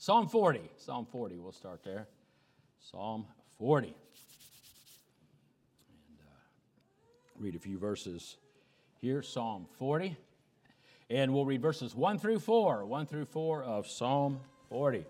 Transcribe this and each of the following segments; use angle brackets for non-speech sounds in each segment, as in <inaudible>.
Psalm 40. Psalm 40. We'll start there. Psalm 40. And uh, read a few verses here. Psalm 40. And we'll read verses 1 through 4. 1 through 4 of Psalm 40.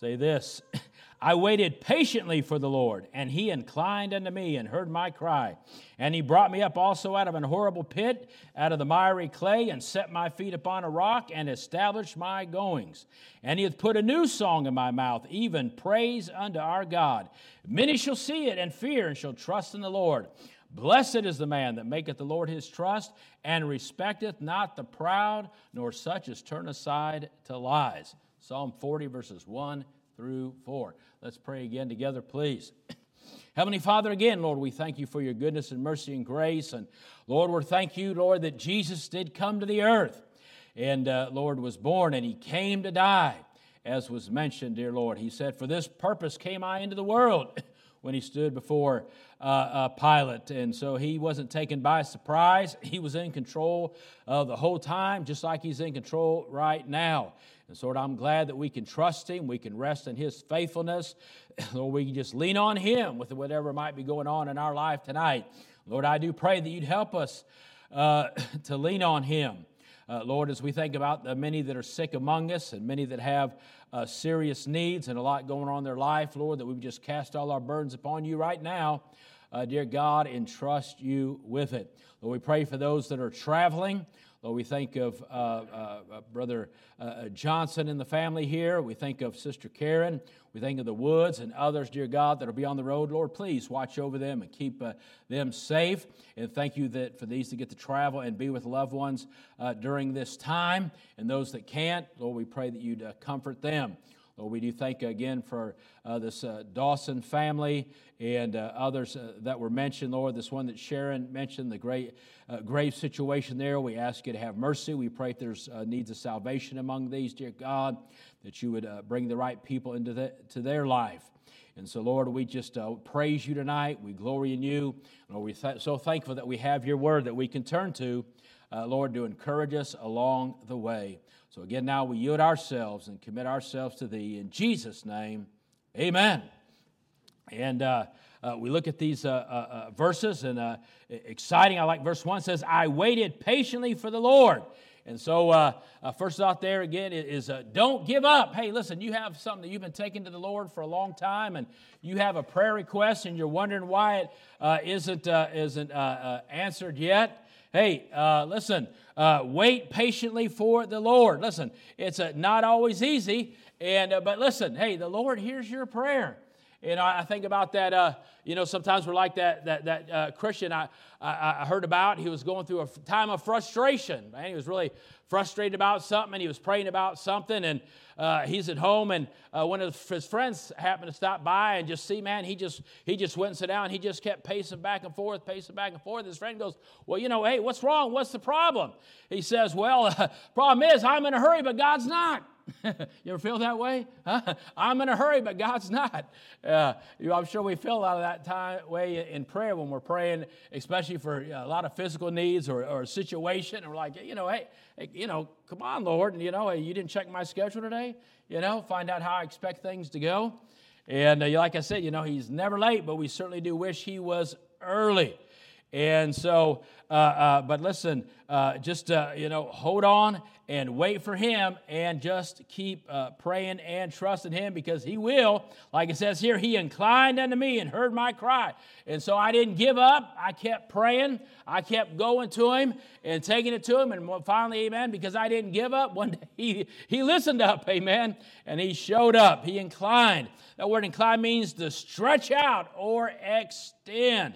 Say this <laughs> I waited patiently for the Lord, and he inclined unto me and heard my cry. And he brought me up also out of an horrible pit, out of the miry clay, and set my feet upon a rock, and established my goings. And he hath put a new song in my mouth, even praise unto our God. Many shall see it and fear, and shall trust in the Lord. Blessed is the man that maketh the Lord his trust, and respecteth not the proud, nor such as turn aside to lies. Psalm 40, verses 1 through 4. Let's pray again together, please. <clears throat> Heavenly Father, again, Lord, we thank you for your goodness and mercy and grace. And Lord, we thank you, Lord, that Jesus did come to the earth and, uh, Lord, was born and he came to die, as was mentioned, dear Lord. He said, For this purpose came I into the world <laughs> when he stood before uh, uh, Pilate. And so he wasn't taken by surprise. <laughs> He was in control uh, the whole time, just like he's in control right now. And so, I'm glad that we can trust Him. We can rest in His faithfulness. <laughs> Lord, we can just lean on Him with whatever might be going on in our life tonight. Lord, I do pray that you'd help us uh, <laughs> to lean on Him. Uh, Lord, as we think about the many that are sick among us and many that have uh, serious needs and a lot going on in their life, Lord, that we just cast all our burdens upon you right now, uh, dear God, and trust you with it. Lord, we pray for those that are traveling. Lord, we think of uh, uh, uh Brother uh, uh, Johnson and the family here. We think of Sister Karen. We think of the Woods and others, dear God, that will be on the road. Lord, please watch over them and keep them safe. And thank you that for these to get to travel and be with loved ones during this time. And those that can't, Lord, we pray that you'd comfort them. Lord, we do thank again for uh, this uh, Dawson family and uh, others uh, that were mentioned, Lord. This one that Sharon mentioned, the great uh, grave situation there. We ask you to have mercy. We pray if there's uh, needs of salvation among these, dear God, that you would bring the right people into the, to their life. And so, Lord, we just praise you tonight. We glory in you. Lord, we're th- so thankful that we have your word that we can turn to, Lord, to encourage us along the way. So again, now we yield ourselves and commit ourselves to Thee. In Jesus' name, amen. And uh, uh, we look at these uh, uh, uh verses, and uh, exciting. I like verse 1 says, I waited patiently for the Lord. And so, first thought there again is don't give up. Hey, listen, you have something that you've been taking to the Lord for a long time, and you have a prayer request, and you're wondering why it not isn't answered yet. Hey, uh, listen, uh, wait patiently for the Lord. Listen, it's uh, not always easy, and uh, but listen, hey, the Lord hears your prayer. And I, I think about that. Uh, you know, sometimes we're like that that that uh, Christian I, I, I heard about. He was going through a time of frustration. Man, he was really frustrated about something. And he was praying about something, and uh, he's at home, and uh, one of his friends happened to stop by and just see, man, he just he just went and sat down. He just kept pacing back and forth, pacing back and forth. His friend goes, "Well, you know, hey, what's wrong? What's the problem?" He says, "Well, uh, <laughs> problem is I'm in a hurry, but God's not." <laughs> you ever feel that way? Huh? I'm in a hurry, but God's not. Uh, you know, I'm sure we feel a lot of that time way in prayer when we're praying, especially for a lot of physical needs or, or a situation. And we're like, you know, hey, you know, come on, Lord. And, you know, hey, you didn't check my schedule today. You know, find out how I expect things to go. And uh, like I said, you know, he's never late, but we certainly do wish he was early. And so, uh, uh, but listen, uh, just, uh, you know, hold on and wait for him and just keep uh, praying and trusting him because he will. Like it says here, he inclined unto me and heard my cry. And so I didn't give up. I kept praying. I kept going to him and taking it to him. And finally, amen, because I didn't give up, one day he, he listened up, amen, and he showed up. He inclined. That word incline means to stretch out or extend.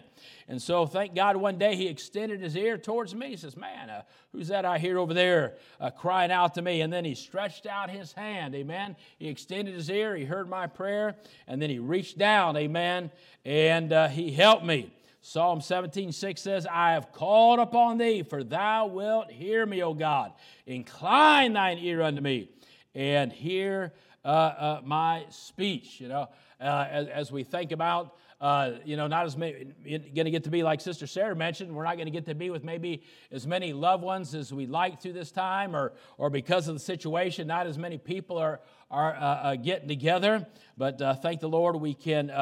And so, thank God, one day he extended his ear towards me. He says, Man, uh, who's that I hear over there uh, crying out to me? And then he stretched out his hand, amen. He extended his ear, he heard my prayer, and then he reached down, amen, and uh, he helped me. Psalm 17, 6 says, I have called upon thee, for thou wilt hear me, O God. Incline thine ear unto me, and hear uh, uh, my speech. You know, uh, as, as, we think about, uh, you know, not as many, going to get to be like Sister Sarah mentioned, we're not going to get to be with maybe as many loved ones as we'd like to this time, or, or because of the situation, not as many people are, are uh, uh, getting together. But thank the Lord, we can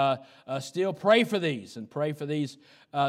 still pray for these and pray for these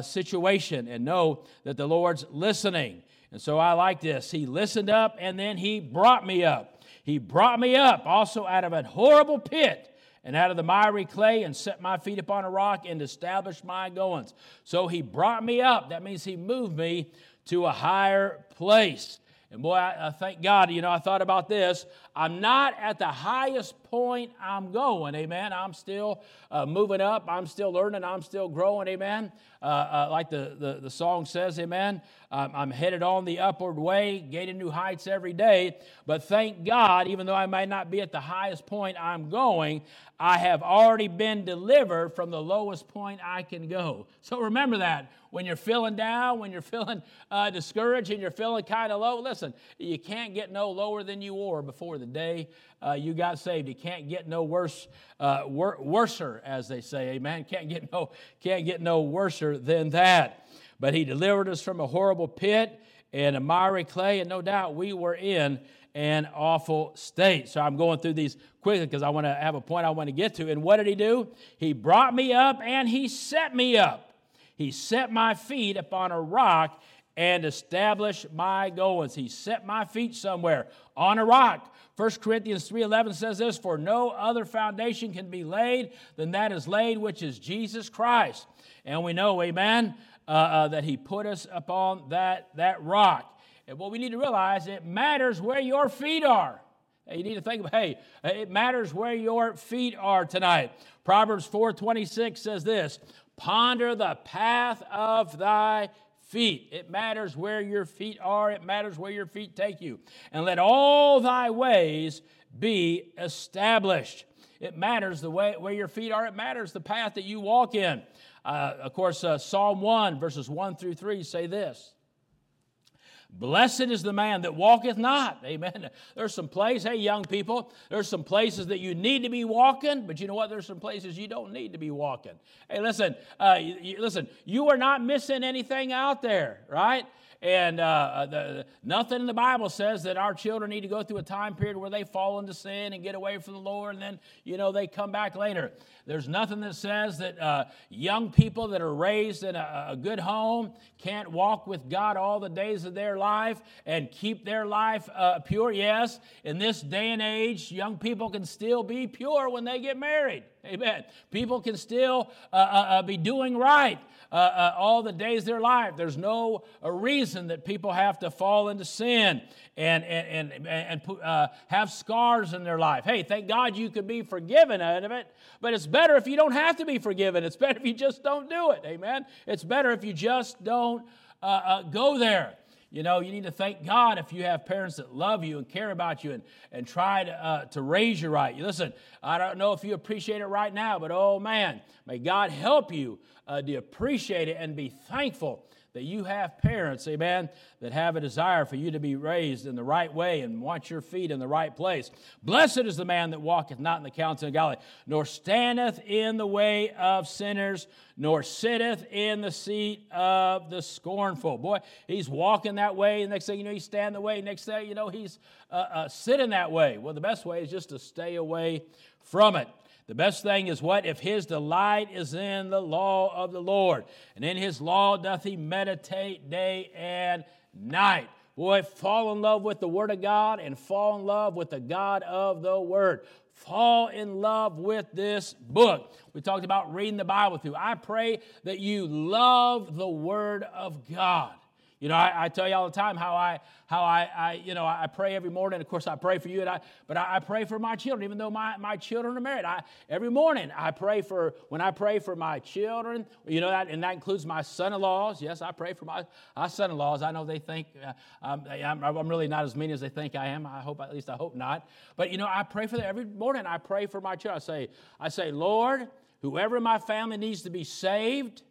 situation and know that the Lord's listening. And so I like this. He listened up and then he brought me up. He brought me up also out of a horrible pit and out of the miry clay and set my feet upon a rock and established my goings. So he brought me up. That means he moved me to a higher place. And boy, I, I, thank God, you know, I thought about this. I'm not at the highest point I'm going, amen. I'm still uh, moving up. I'm still learning. I'm still growing, amen. Uh, uh, like the, the, the, song says, amen. Um, I'm headed on the upward way, gaining new heights every day. But thank God, even though I may not be at the highest point I'm going, I have already been delivered from the lowest point I can go. So remember that when you're feeling down, when you're feeling uh, discouraged, and you're feeling kind of low, listen, you can't get no lower than you were before the day uh, you got saved. You can't get no worse, uh, wor- worser, as they say. Amen. <laughs> Can't get no, can't get no worser than that. But He delivered us from a horrible pit and a miry clay, and no doubt we were in an awful state. So I'm going through these quickly because I want to have a point I want to get to. And what did He do? He brought me up and He set me up. He set my feet upon a rock and established my goings. He set my feet somewhere on a rock. 1 Corinthians 3:11 says this, "For no other foundation can be laid than that is laid, which is Jesus Christ." And we know, amen, uh, uh, that he put us upon that, that rock. And what we need to realize, it matters where your feet are. You need to think of, hey, it matters where your feet are tonight. Proverbs 4:26 says this, Ponder the path of thy feet. It matters where your feet are, it matters where your feet take you. And let all thy ways be established. It matters the way where your feet are, it matters the path that you walk in. Uh, of course, uh, Psalm 1, verses 1 through 3 say this Blessed is the man that walketh not. Amen. There's some places, hey, young people, there's some places that you need to be walking, but you know what? There's some places you don't need to be walking. Hey, listen, uh, you, listen, you are not missing anything out there, right? And uh, uh, the, nothing in the Bible says that our children need to go through a time period where they fall into sin and get away from the Lord and then, you know, they come back later. There's nothing that says that uh, young people that are raised in a, a, good home can't walk with God all the days of their life and keep their life uh, pure. Yes, in this day and age, young people can still be pure when they get married. Amen. People can still uh, uh, uh be doing right uh, uh, all the days of their life. There's no reason that people have to fall into sin and, and, and, and uh, have scars in their life. Hey, thank God you could be forgiven out of it, but it's better if you don't have to be forgiven. It's better if you just don't do it. Amen. It's better if you just don't go there. You know, you need to thank God if you have parents that love you and care about you and, and try to, uh, to raise you right. Listen, I don't know if you appreciate it right now, but oh man, may God help you uh, to appreciate it and be thankful that you have parents, amen, that have a desire for you to be raised in the right way and want your feet in the right place. Blessed is the man that walketh not in the counsel of Galilee, nor standeth in the way of sinners, nor sitteth in the seat of the scornful. Boy, he's walking that way. The next thing you know, he's standing the way. Next thing you know, he's uh, uh, sitting that way. Well, the best way is just to stay away from it. The best thing is what? If his delight is in the law of the Lord, and in his law doth he meditate day and night. Boy, fall in love with the Word of God and fall in love with the God of the Word. Fall in love with this book. We talked about reading the Bible through. I pray that you love the Word of God. You know, I, I, tell you all the time how I, how I, I, you know, I pray every morning. Of course, I pray for you, and I, but I, I pray for my children, even though my, my children are married. I, every morning, I pray for, when I pray for my children, you know, that, and that includes my son-in-laws. Yes, I pray for my, my son-in-laws. I know they think uh, I'm, I'm, really not as mean as they think I am. I hope, at least I hope not. But, you know, I pray for them every morning. I pray for my children. I say, I say, Lord, whoever in my family needs to be saved,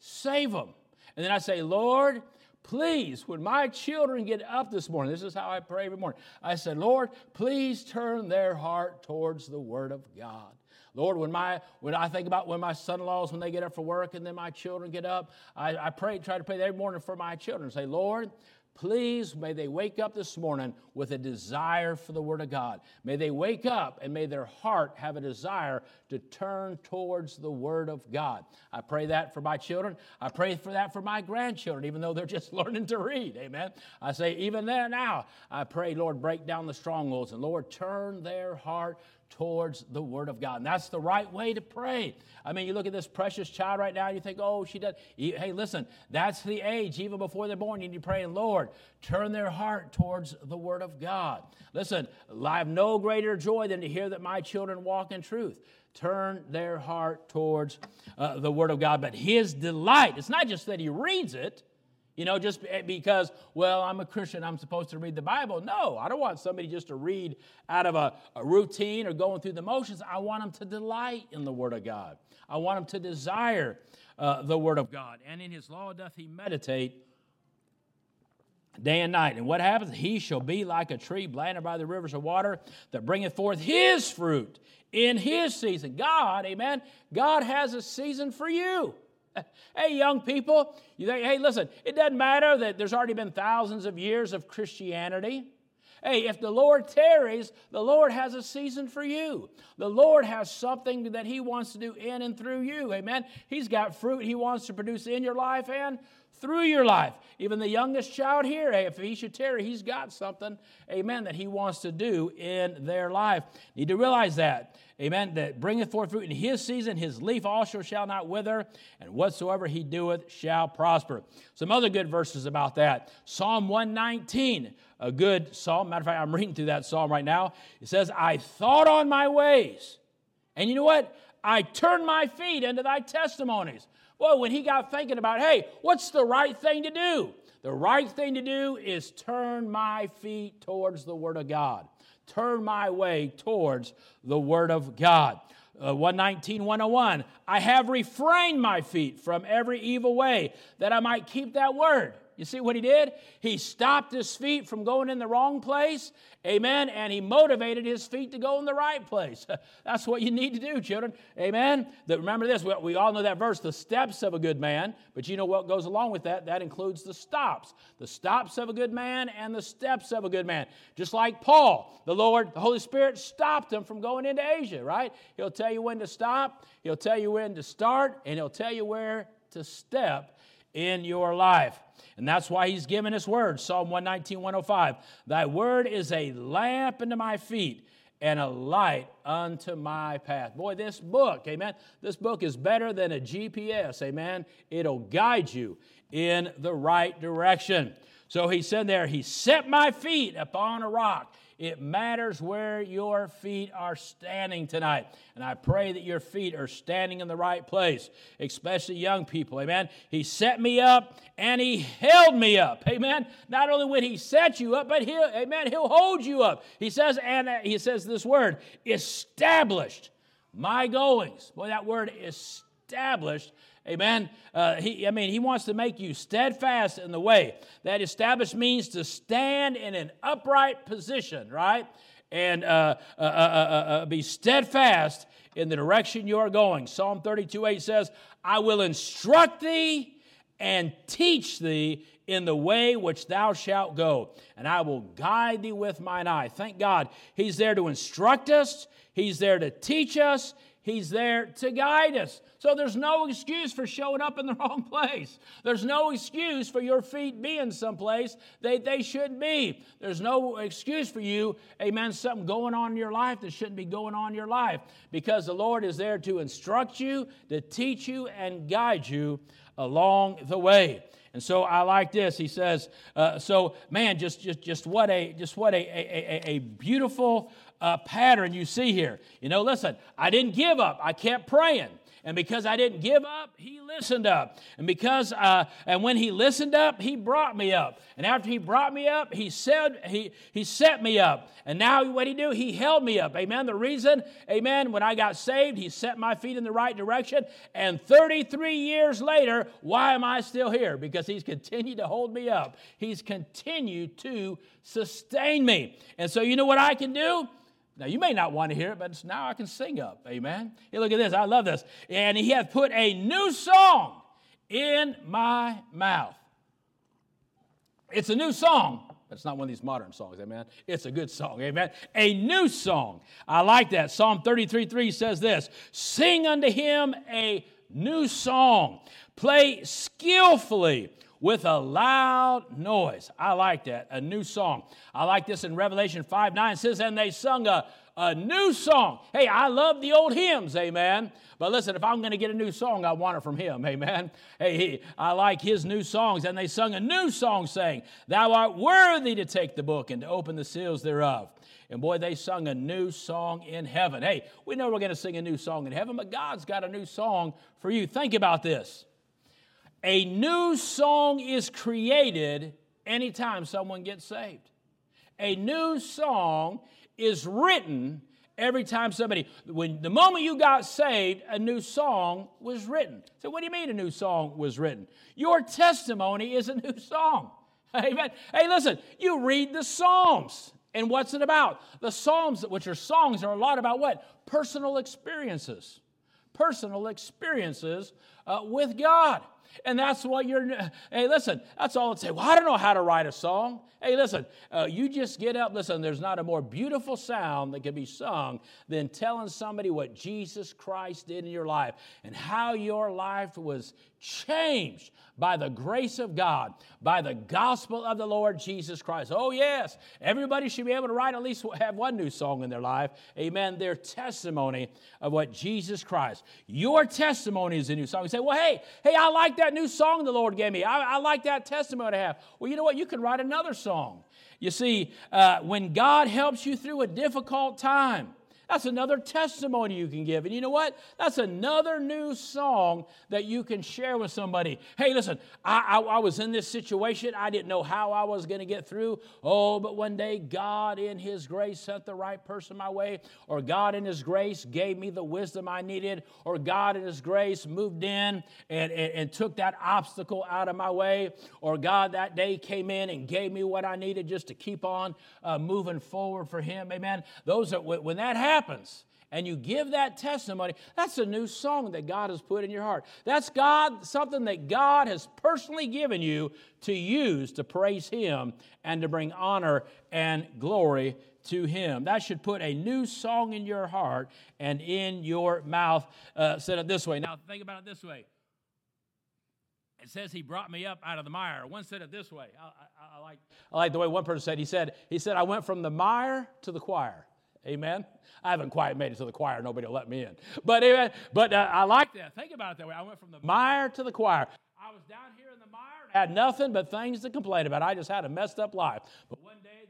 save them. And then I say, Lord, please, when my children get up this morning, this is how I pray every morning. I said, Lord, please turn their heart towards the Word of God. Lord, when my when I think about when my son-in-laws when they get up for work and then my children get up, I, I pray, try to pray every morning for my children. Say, Lord, Please, may they wake up this morning with a desire for the Word of God. May they wake up and may their heart have a desire to turn towards the Word of God. I pray that for my children. I pray for that for my grandchildren, even though they're just <laughs> learning to read. Amen. I say, even there now, I pray, Lord, break down the strongholds and Lord, turn their heart towards the Word of God. And that's the right way to pray. I mean, you look at this precious child right now, and you think, oh, she does. Hey, listen, that's the age, even before they're born, you need to pray, Lord, turn their heart towards the Word of God. Listen, I have no greater joy than to hear that my children walk in truth. Turn their heart towards uh, the Word of God. But His delight, it's not just that He reads it, you know, just because, well, I'm a Christian, I'm supposed to read the Bible. No, I don't want somebody just to read out of a, a, routine or going through the motions. I want them to delight in the Word of God. I want them to desire uh, the Word of God. And in His law doth He meditate day and night. And what happens? He shall be like a tree planted by the rivers of water that bringeth forth His fruit in His season. God, amen, God has a season for you. <laughs> Hey, young people, you think, hey, listen, it doesn't matter that there's already been thousands of years of Christianity. Hey, if the Lord tarries, the Lord has a season for you. The Lord has something that He wants to do in and through you. Amen. He's got fruit He wants to produce in your life and through your life. Even the youngest child here, if he should tarry, he's got something, amen, that he wants to do in their life. Need to realize that, amen, that bringeth forth fruit in his season, his leaf also shall not wither, and whatsoever he doeth shall prosper. Some other good verses about that. Psalm 119, a good psalm. Matter of fact, I'm reading through that psalm right now. It says, I thought on my ways. And you know what? I turned my feet into thy testimonies. Well, when he got thinking about, hey, what's the right thing to do? The right thing to do is turn my feet towards the Word of God. Turn my way towards the Word of God. Uh, 119, 101. I have refrained my feet from every evil way that I might keep that word. You see what he did? He stopped his feet from going in the wrong place. Amen. And he motivated his feet to go in the right place. <laughs> That's what you need to do, children. Amen. The, remember this. We, we all know that verse, the steps of a good man. But you know what goes along with that? That includes the stops. The stops of a good man and the steps of a good man. Just like Paul, the Lord, the Holy Spirit stopped him from going into Asia, right? He'll tell you when to stop, he'll tell you when to start, and he'll tell you where to step in your life. And that's why he's given his word. Psalm 119, 105. Thy word is a lamp unto my feet and a light unto my path. Boy, this book, amen, this book is better than a GPS, amen. It'll guide you in the right direction. So he said there, He set my feet upon a rock. It matters where your feet are standing tonight. And I pray that your feet are standing in the right place, especially young people. Amen. He set me up and he held me up. Amen. Not only will he set you up, but he'll, amen, he'll hold you up. He says, and uh, he says this word, established my goings. Boy, that word established Amen. Uh, he, I mean, he wants to make you steadfast in the way. That established means to stand in an upright position, right? And uh uh, uh, uh, uh, be steadfast in the direction you are going. Psalm 32 8 says, I will instruct thee and teach thee in the way which thou shalt go, and I will guide thee with mine eye. Thank God, He's there to instruct us, He's there to teach us, He's there to guide us. So there's no excuse for showing up in the <laughs> wrong place. There's no excuse for your feet being someplace they, they shouldn't be. There's no excuse for you, amen, something going on in your life that shouldn't be going on in your life because the Lord is there to instruct you, to teach you, and guide you along the way. And so I like this. He says, uh, so man, just just just what a just what a a, a, a beautiful uh, pattern you see here. You know, listen, I didn't give up. I kept praying. And because I didn't give up, he listened up. And because, uh, and when he listened up, he brought me up. And after he brought me up, he said, he, he set me up. And now what he do? He held me up. Amen. The reason, amen, when I got saved, he set my feet in the right direction. And 33 years later, why am I still here? Because he's continued to hold me up. He's continued to sustain me. And so you know what I can do? Now, you may not want to hear it, but now I can sing up. Amen. Hey, look at this. I love this. And he hath put a new song in my mouth. It's a new song. It's not one of these modern songs, amen. It's a good song, amen. A new song. I like that. Psalm 33 3 says this Sing unto him a new song, play skillfully with a loud noise. I like that, a new song. I like this in Revelation 5 9 says, and they sung a, a new song. Hey, I love the old hymns, amen. But listen, if I'm going to get a new song, I want it from him, <laughs> amen. Hey, he, I like his new songs. And they sung a new song saying, Thou art worthy to take the book and to open the seals thereof. And boy, they sung a new song in heaven. Hey, we know we're going to sing a new song in heaven, but God's got a new song for you. Think about this. A new song is created anytime someone gets saved. A new song is written every time somebody, when the moment you got saved, a new song was written. So, what do you mean a new song was written? Your testimony is a new song. <laughs> Amen. Hey, listen, you read the Psalms. And what's it about? The Psalms, which are songs, are a lot about what? Personal experiences. Personal experiences uh, with God. And that's what you're, hey, listen, that's all it say. Well, I don't know how to write a song. Hey, listen, uh, you just get up. Listen, there's not a more beautiful sound that can be sung than telling somebody what Jesus Christ did in your life and how your life was changed by the grace of God, by the gospel of the Lord Jesus Christ. Oh, yes, everybody should be able to write at least have one new song in their life. Amen. Their testimony of what Jesus Christ. Your testimony is a new song. You say, well, hey, hey, I like that new song the Lord gave me. I, I like that testimony I have. Well, you know what? You can write another song. You see, uh, when God helps you through a difficult time, that's another testimony you can give. And you know what? That's another new song that you can share with somebody. Hey, listen, I, I, I was in this situation. I didn't know how I was going to get through. Oh, but one day God, in His grace, sent the right person my way, or God, in His grace, gave me the wisdom I needed, or God, in His grace, moved in and, and, and took that obstacle out of my way, or God that day came in and gave me what I needed just to keep on uh, moving forward for Him. Amen. Those are, when that happens, happens and you give that testimony, that's a new song that God has put in your heart. That's God, something that God has personally given you to use to praise Him and to bring honor and glory to Him. That should put a new song in your heart and in your mouth. Uh, said it this way. Now, think about it this way. It says he brought me up out of the mire. One said it this way. I, I, I, like, I like the way one person said. He said, he said, I went from the mire to the choir. Amen. I haven't quite made it to the choir. Nobody will let me in. But, amen. but uh, I like that. Think about it that way. I went from the mire to the choir. I was down here in the mire i had nothing but things to complain about. I just had a messed up life. But one day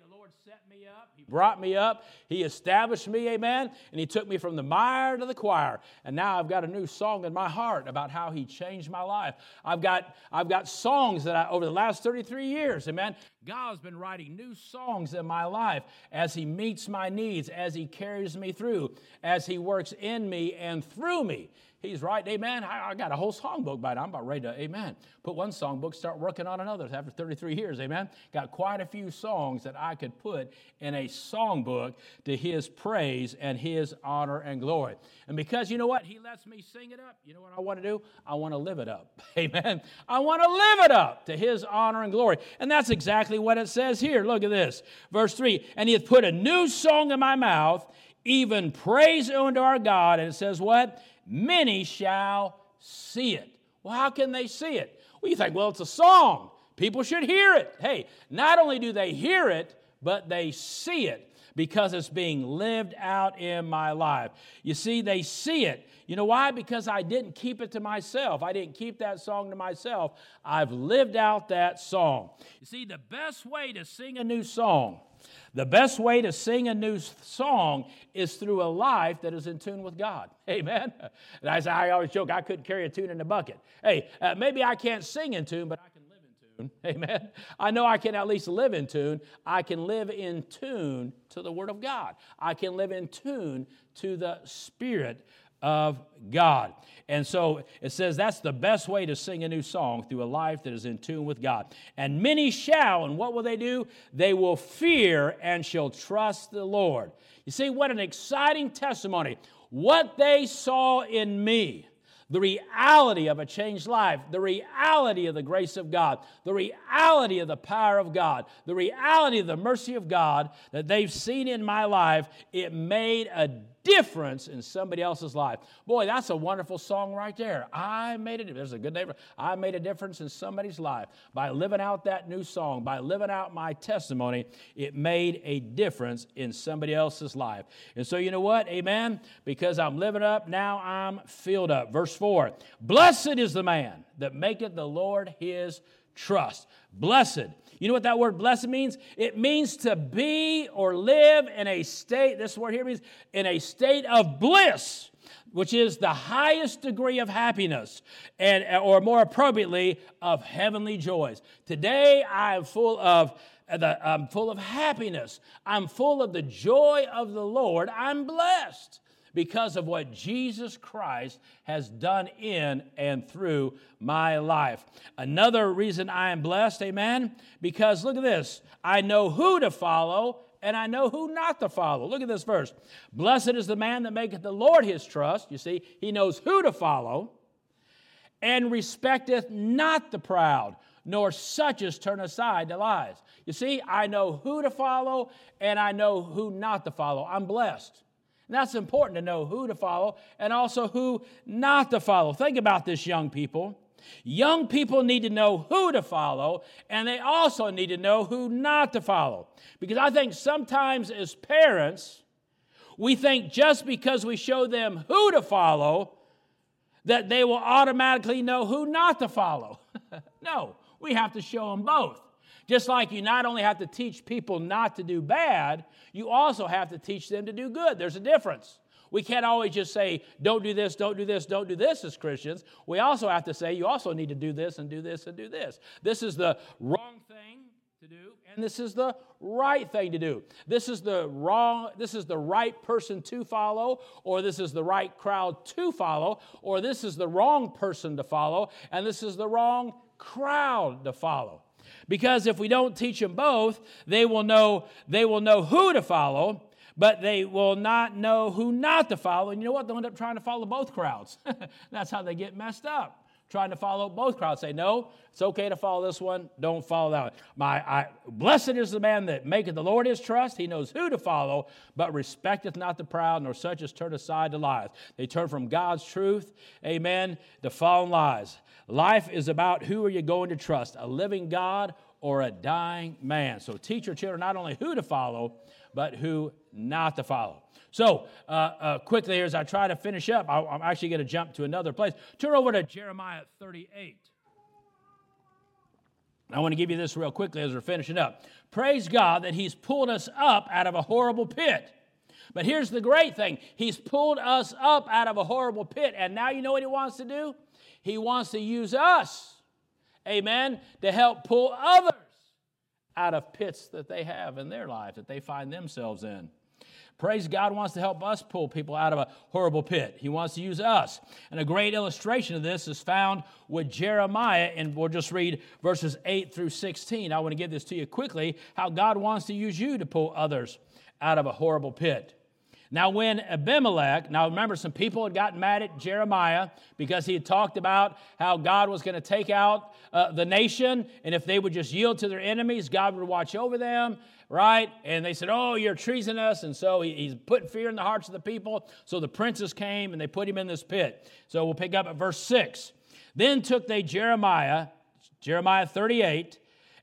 me up. He brought me up. He established me, amen. And He took me from the mire to the choir. And now I've got a new song in my heart about how He changed my life. I've got, I've got songs that I, over the last 33 years, amen. God's been writing new songs in my life as He meets my needs, as He carries me through, as He works in me and through me. He's right, amen. I, I got a whole songbook by now. I'm about ready to, amen. Put one songbook, start working on another after 33 years, amen. Got quite a few songs that I could put in a songbook to his praise and his honor and glory. And because you know what? He lets me sing it up. You know what I want to do? I want to live it up, <laughs> amen. I want to live it up to his honor and glory. And that's exactly what it says here. Look at this. Verse 3 And he hath put a new song in my mouth, even praise unto our God. And it says what? Many shall see it. Well, how can they see it? Well, you think, well, it's a song. People should hear it. Hey, not only do they hear it, but they see it because it's being lived out in my life. You see, they see it. You know why? Because I didn't keep it to myself. I didn't keep that song to myself. I've lived out that song. You see, the best way to sing a new song The best way to sing a new song is through a life that is in tune with God. <laughs> Amen. I, I always joke, I couldn't carry a tune in a bucket. Hey, uh, maybe I can't sing in tune, but I can live in tune. <laughs> Amen. I know I can at least live in tune. I can live in tune to the Word of God. I can live in tune to the Spirit of God. And so it says that's the best way to sing a new song through a life that is in tune with God. And many shall, and what will they do? They will fear and shall trust the Lord. You see, what an exciting testimony. What they saw in me the reality of a changed life, the reality of the grace of God, the reality of the power of God, the reality of the mercy of God that they've seen in my life, it made a difference in somebody else's life. Boy, that's a wonderful song right there. I made it. There's a good neighbor. I made a difference in somebody's life by living out that new song, by living out my testimony. It made a difference in somebody else's life. And so, you know what? Amen. Because I'm living up, now I'm filled up. Verse 4 Blessed is the man that maketh the Lord his trust. Blessed you know what that word blessed means? It means to be or live in a state, this word here means in a state of bliss, which is the highest degree of happiness, and or more appropriately, of heavenly joys. Today I am full of the, I'm full of happiness. I'm full of the joy of the Lord. I'm blessed because of what Jesus Christ has done in and through my life. Another reason I am blessed, amen, because look at this I know who to follow and I know who not to follow. Look at this verse. Blessed is the man that maketh the Lord his trust. You see, he knows who to follow and respecteth not the proud, nor such as turn aside to lies. You see, I know who to follow and I know who not to follow. I'm blessed. And that's important to know who to follow and also who not to follow. Think about this, young people. Young people need to know who to follow, and they also need to know who not to follow. Because I think sometimes as parents, we think just because we show them who to follow, that they will automatically know who not to follow. <laughs> no, we have to show them both. Just like you not only have to teach people not to do bad, you also have to teach them to do good. There's a difference. We can't always just say, don't do this, don't do this, don't do this as Christians. We also have to say, you also need to do this and do this and do this. This is the wrong thing to do, and this is the right thing to do. This is the wrong, this is the right person to follow, or this is the right crowd to follow, or this is the wrong person to follow, and this is the wrong crowd to follow. Because if we don't teach them both, they will know they will know who to follow, but they will not know who not to follow. And you know what? They'll end up trying to follow both crowds. <laughs> That's how they get messed up. Trying to follow both crowds. Say, no, it's okay to follow this one. Don't follow that one. My, I, blessed is the man that maketh the Lord his trust. He knows who to follow, but respecteth not the proud, nor such as turn aside to lies. They turn from God's truth, amen, to fallen lies. Life is about who are you going to trust, a living God or a dying man. So teach your children not only who to follow, but who not to follow. So, uh, uh, quickly, as I try to finish up, I, I'm actually going to jump to another place. Turn over to Jeremiah 38. I want to give you this real quickly as we're finishing up. Praise God that He's pulled us up out of a horrible pit. But here's the great thing He's pulled us up out of a horrible pit, and now you know what He wants to do? He wants to use us, amen, to help pull others out of pits that they have in their life, that they find themselves in. Praise God wants to help us pull people out of a horrible pit. He wants to use us. And a great illustration of this is found with Jeremiah, and we'll just read verses 8 through 16. I want to give this to you quickly how God wants to use you to pull others out of a horrible pit. Now, when Abimelech, now remember, some people had gotten mad at Jeremiah because he had talked about how God was going to take out uh, the nation, and if they would just yield to their enemies, God would watch over them, right? And they said, Oh, you're treasonous. And so he, he's putting fear in the hearts of the people. So the princes came and they put him in this pit. So we'll pick up at verse 6. Then took they Jeremiah, Jeremiah 38,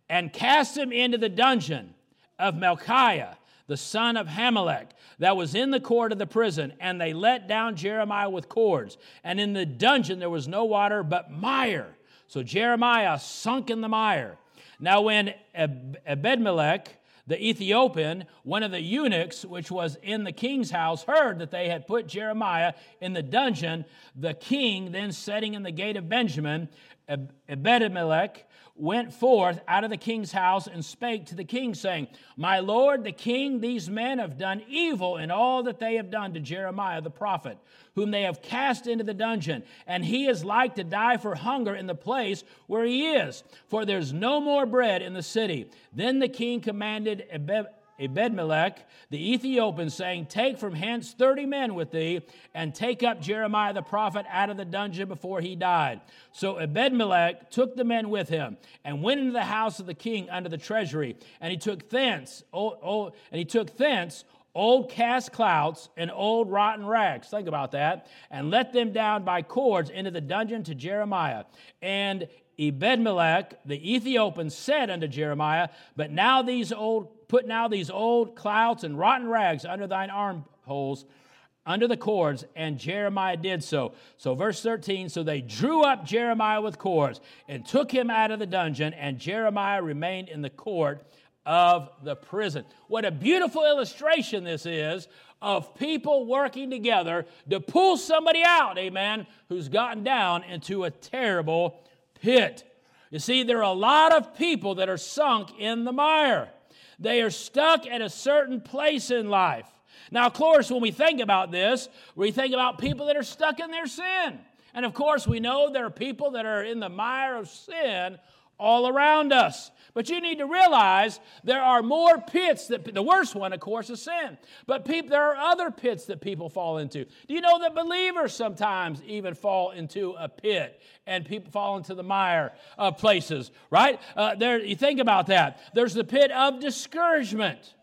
and cast him into the dungeon of Malchiah the son of Hammelech, that was in the court of the prison, and they let down Jeremiah with cords. And in the dungeon there was no water but mire. So Jeremiah sunk in the mire. Now, when Ebedmelech, the Ethiopian, one of the eunuchs which was in the king's house, heard that they had put Jeremiah in the dungeon. The king, then setting in the gate of Benjamin, Ebedmelech, went forth out of the king's house and spake to the king, saying, My lord the king, these men have done evil in all that they have done to Jeremiah the prophet, whom they have cast into the dungeon, and he is like to die for hunger in the place where he is, for there's no more bread in the city. Then the king commanded Ebedmelech the Ethiopian, saying, Take from hence thirty men with thee, and take up Jeremiah the prophet out of the dungeon before he died. So Ebedmelech took the men with him, and went into the house of the king under the treasury, and he took thence, and he took thence old cast clouts and old rotten rags. Think about that. And let them down by cords into the dungeon to Jeremiah. And Ebedmelech the Ethiopian said unto Jeremiah, But now these old Put now these old clouts and rotten rags under thine armholes, under the cords. And Jeremiah did so. So, verse 13 so they drew up Jeremiah with cords and took him out of the dungeon, and Jeremiah remained in the court of the prison. What a beautiful illustration this is of people working together to pull somebody out, amen, who's gotten down into a terrible pit. You see, there are a lot of people that are sunk in the mire. They are stuck at a certain place in life. Now, of course, when we think about this, we think about people that are stuck in their sin. And of course, we know there are people that are in the mire of sin all around us. But you need to realize there are more pits that the worst one, of course, is sin. But there are other pits that people fall into. Do you know that believers sometimes even fall into a pit and people fall into the mire of places, right? Uh, there, you think about that. There's the pit of discouragement.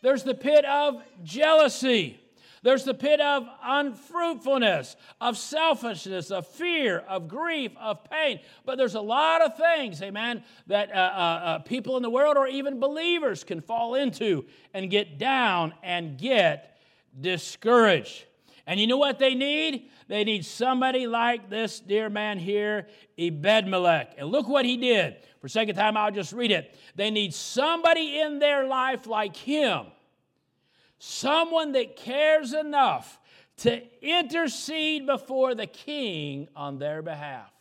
There's the pit of jealousy. There's the pit of unfruitfulness, of selfishness, of fear, of grief, of pain. But there's a lot of things, amen, that uh, uh, uh, people in the world or even believers can fall into and get down and get discouraged. And you know what they need? They need somebody like this dear man here, Ebedmelech. And look what he did. For second time, I'll just read it. They need somebody in their life like him someone that cares enough to intercede before the king on their behalf.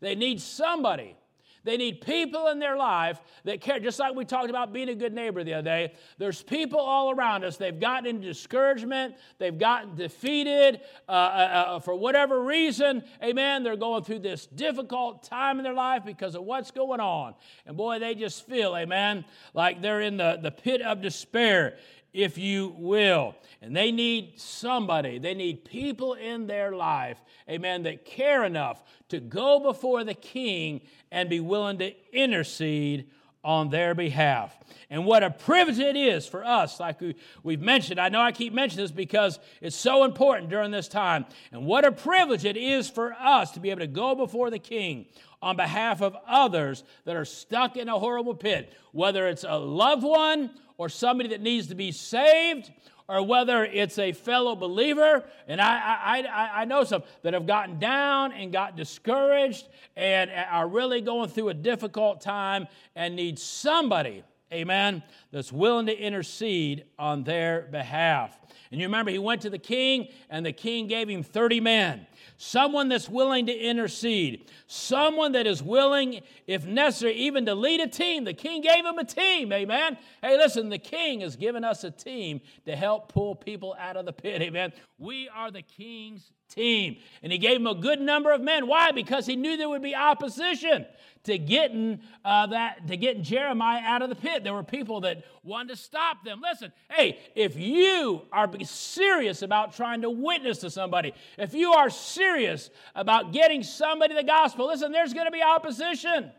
They need somebody. They need people in their life that care, just like we talked about being a good neighbor the other day. There's people all around us. They've gotten into discouragement. They've gotten defeated uh, uh, uh, for whatever reason. Amen. They're going through this difficult time in their life because of what's going on. And boy, they just feel, amen, like they're in the, the pit of despair if you will. And they need somebody, they need people in their life, amen, that care enough to go before the king and be willing to intercede on their behalf. And what a privilege it is for us, like we, have mentioned. I know I keep mentioning this because it's so important during this time. And what a privilege it is for us to be able to go before the king on behalf of others that are stuck in a horrible pit, whether it's a loved one or somebody that needs to be saved, or whether it's a fellow believer. And I, I, I know some that have gotten down and got discouraged and are really going through a difficult time and need somebody, amen, that's willing to intercede on their behalf. And you remember, he went to the king, and the king gave him 30 men someone that's willing to intercede, someone that is willing, if necessary, even to lead a team. The king gave him a team, amen. Hey, listen, the king has given us a team to help pull people out of the pit, amen. We are the king's team. And he gave him a good number of men. Why? Because he knew there would be opposition to getting uh, that to getting Jeremiah out of the pit. There were people that wanted to stop them. Listen, hey, if you are serious about trying to witness to somebody, if you are serious about getting somebody the gospel, listen, there's going to be opposition.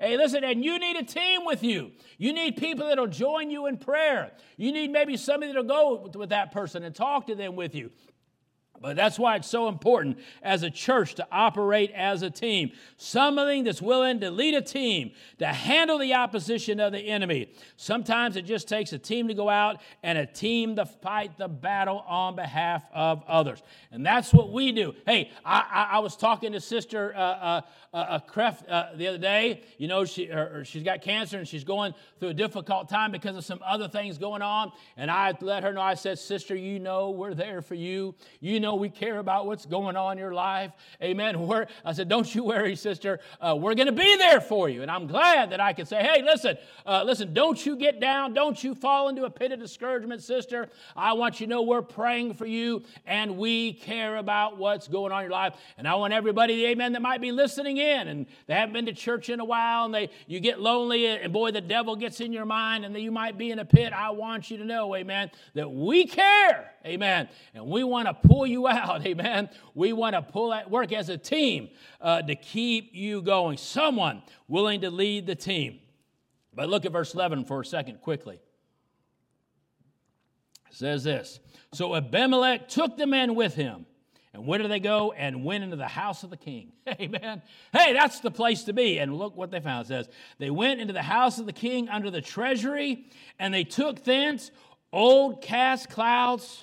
Hey, listen, and you need a team with you. You need people that'll join you in prayer. You need maybe somebody that'll go with that person and talk to them with you. But that's why it's so important as a church to operate as a team. Something that's willing to lead a team, to handle the opposition of the enemy. Sometimes it just takes a team to go out and a team to fight the battle on behalf of others. And that's what we do. Hey, I, I, I was talking to Sister uh, uh, uh, Kref uh, the other day. You know, she, her, she's got cancer and she's going through a difficult time because of some other things going on. And I let her know, I said, Sister, you know we're there for you. You know know we care about what's going on in your life. Amen. <laughs> We're, I said, don't you worry, sister. Uh, we're going to be there for you. And I'm glad that I can say, hey, listen, uh, listen, don't you get down. Don't you fall into a pit of discouragement, sister. I want you to know we're praying for you and we care about what's going on in your life. And I want everybody, amen, that might be listening in and they haven't been to church in a while and they you get lonely and boy, the devil gets in your mind and you might be in a pit. I want you to know, amen, that we care. Amen. And we want to pull you out. <laughs> Amen. We want to pull at work as a team uh, to keep you going. Someone willing to lead the team. But look at verse 11 for a second quickly. It says this So Abimelech took the men with him. And where did they go? And went into the house of the king. <laughs> Amen. Hey, that's the place to be. And look what they found. It says, They went into the house of the king under the treasury, and they took thence old cast clouds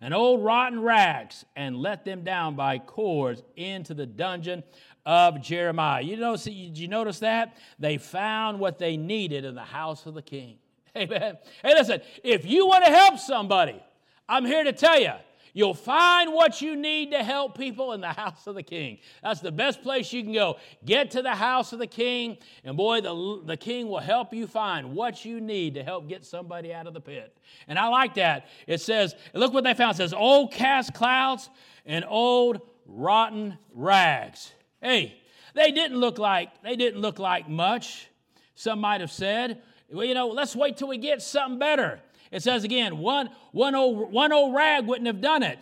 and old rotten rags and let them down by cords into the dungeon of Jeremiah. You notice, did you notice that? They found what they needed in the house of the king. <laughs> Amen. Hey, listen, if you want to help somebody, I'm here to tell you, You'll find what you need to help people in the house of the king. That's the best place you can go. Get to the house of the king, and boy, the, the king will help you find what you need to help get somebody out of the pit. And I like that. It says, look what they found. It says, old cast clouts and old rotten rags. Hey, they didn't look like they didn't look like much. Some might have said, well, you know, let's wait till we get something better. It says again, one, one, old, one old rag wouldn't have done it.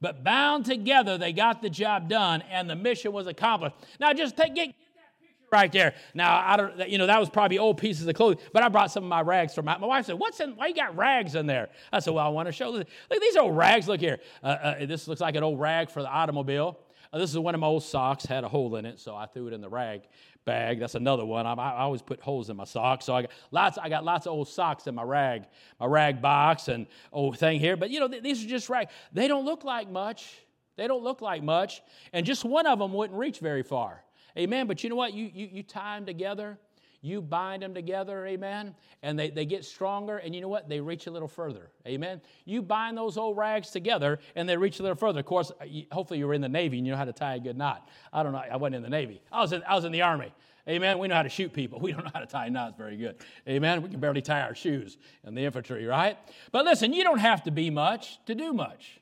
But bound together, they got the job done and the mission was accomplished. Now, just take, get, get that picture right there. Now, I don't, you know, that was probably old pieces of clothing, but I brought some of my rags from my, my wife said, What's in, why you got rags in there? I said, Well, I want to show this. Look, these old rags. Look here. Uh, uh, this looks like an old rag for the automobile. Uh, this is one of my old socks, had a hole in it, so I threw it in the rag bag. That's another one. I, I, always put holes in my socks, so I got lots. I got lots of old socks in my rag, my rag box, and old thing here. But you know, th- these are just rag. They don't look like much. They don't look like much, and just one of them wouldn't reach very far. Amen. But you know what? You you, you tie them together. You bind them together, amen, and they, they get stronger, and you know what? They reach a little further, amen. You bind those old rags together, and they reach a little further. Of course, hopefully you were in the Navy and you know how to tie a good knot. I don't know, I wasn't in the Navy. I was in, I was in the Army, amen. We know how to shoot people. <laughs> We don't know how to tie knots very good, amen. We can barely tie our shoes in the infantry, right? But listen, you don't have to be much to do much.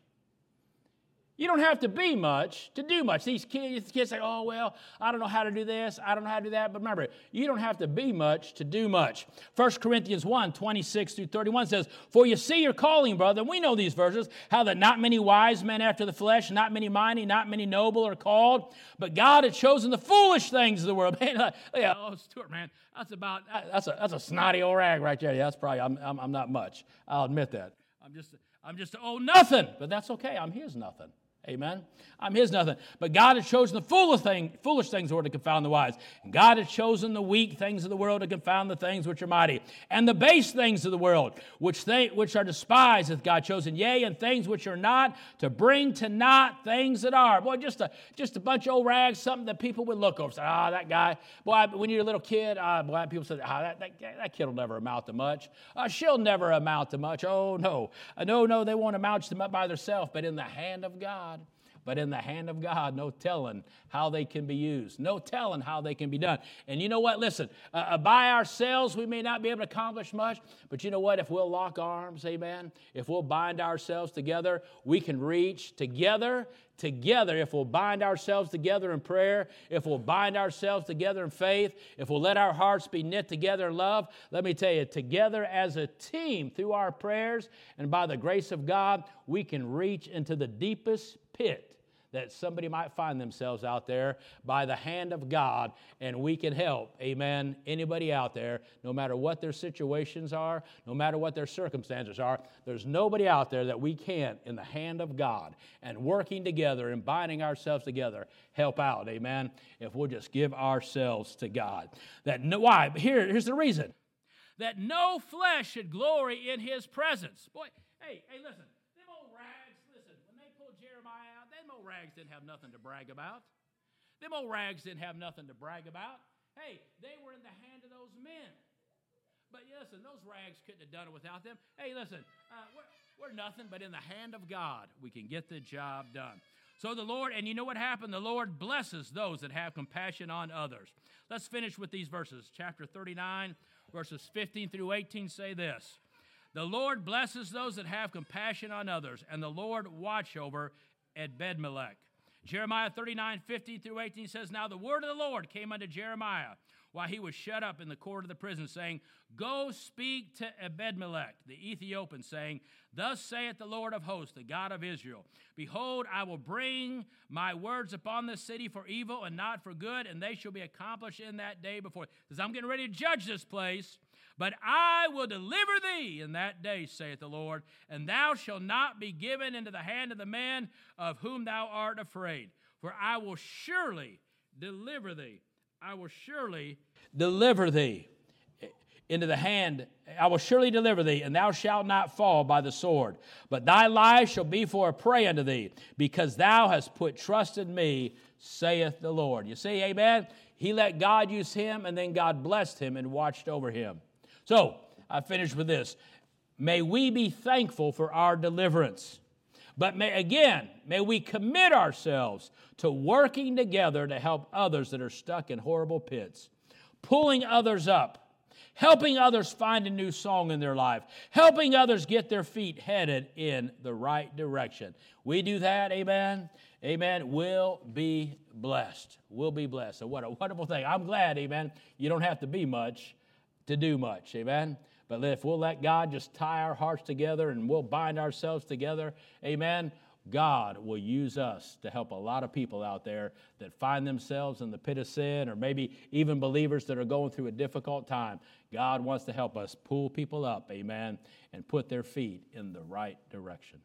You don't have to be much to do much. These kids, kids say, oh, well, I don't know how to do this, I don't know how to do that. But remember, you don't have to be much to do much. 1 Corinthians 1 26 through 31 says, For you see your calling, brother. We know these verses, how that not many wise men after the flesh, not many mighty, not many noble are called, but God had chosen the foolish things of the world. <laughs> Man, yeah, oh, Stewart, man, that's about, that's a, that's a snotty old rag right there. Yeah, that's probably, I'm, I'm, I'm not much. I'll admit that. I'm just, I'm just, oh, nothing. But that's okay. I'm his nothing. Amen. I'm his nothing. But God has chosen the foolish, thing, foolish things the world to confound the wise. God has chosen the weak things of the world to confound the things which are mighty. And the base things of the world, which, they, which are despised, hath God chosen. Yea, and things which are not, to bring to naught things that are. Boy, just a, just a bunch of old rags, something that people would look over and say, ah, oh, that guy. Boy, when you're a little kid, uh, boy, people say, ah, oh, that, that, that kid will never amount to much. Uh, she'll never amount to much. Oh, no. Uh, no, no, they won't amount to much by themselves, but in the hand of God but in the hand of God, no telling how they can be used, no telling how they can be done. And you know what? Listen, uh, uh, by ourselves, we may not be able to accomplish much, but you know what? If we'll lock arms, amen, if we'll bind ourselves together, we can reach together together, if we'll bind ourselves together in prayer, if we'll bind ourselves together in faith, if we'll let our hearts be knit together in love, let me tell you, together as a team through our prayers and by the grace of God, we can reach into the deepest pit that somebody might find themselves out there by the hand of God and we can help. Amen. Anybody out there, no matter what their situations are, no matter what their circumstances are, there's nobody out there that we can't, in the hand of God and working together and binding ourselves together, help out. Amen. If we'll just give ourselves to God. That no, why? Here, here's the reason that no flesh should glory in his presence. Boy, hey, hey, listen them old rags didn't have nothing to brag about. Them old rags didn't have nothing to brag about. Hey, they were in the hand of those men. But listen, those rags couldn't have done it without them. Hey, listen, uh, we're, we're nothing but in the hand of God. We can get the job done. So the Lord, and you know what happened? The Lord blesses those that have compassion on others. Let's finish with these verses. Chapter 39, verses 15 through 18 say this The Lord blesses those that have compassion on others, and the Lord watch over Ebed-melech. Jeremiah 39, 50 through 18 says, Now the word of the Lord came unto Jeremiah while he was shut up in the court of the prison, saying, Go speak to Ebed-melech, the Ethiopian, saying, Thus saith the Lord of hosts, the God of Israel, Behold, I will bring my words upon this city for evil and not for good, and they shall be accomplished in that day before. Because I'm getting ready to judge this place. But I will deliver thee in that day, saith the Lord, and thou shalt not be given into the hand of the man of whom thou art afraid. For I will surely deliver thee. I will surely deliver thee into the hand. I will surely deliver thee, and thou shalt not fall by the sword. But thy life shall be for a prey unto thee, because thou hast put trust in me, saith the Lord. You see, amen? He let God use him, and then God blessed him and watched over him. So, I finish with this. May we be thankful for our deliverance. But may, again, may we commit ourselves to working together to help others that are stuck in horrible pits, pulling others up, helping others find a new song in their life, helping others get their feet headed in the right direction. We do that, amen. Amen. We'll be blessed. We'll be blessed. So, what a wonderful thing. I'm glad, amen. You don't have to be much to do much. Amen. But if we'll let God just tie our hearts together and we'll bind ourselves together, amen, God will use us to help a lot of people out there that find themselves in the pit of sin or maybe even believers that are going through a difficult time. God wants to help us pull people up, amen, and put their feet in the right direction.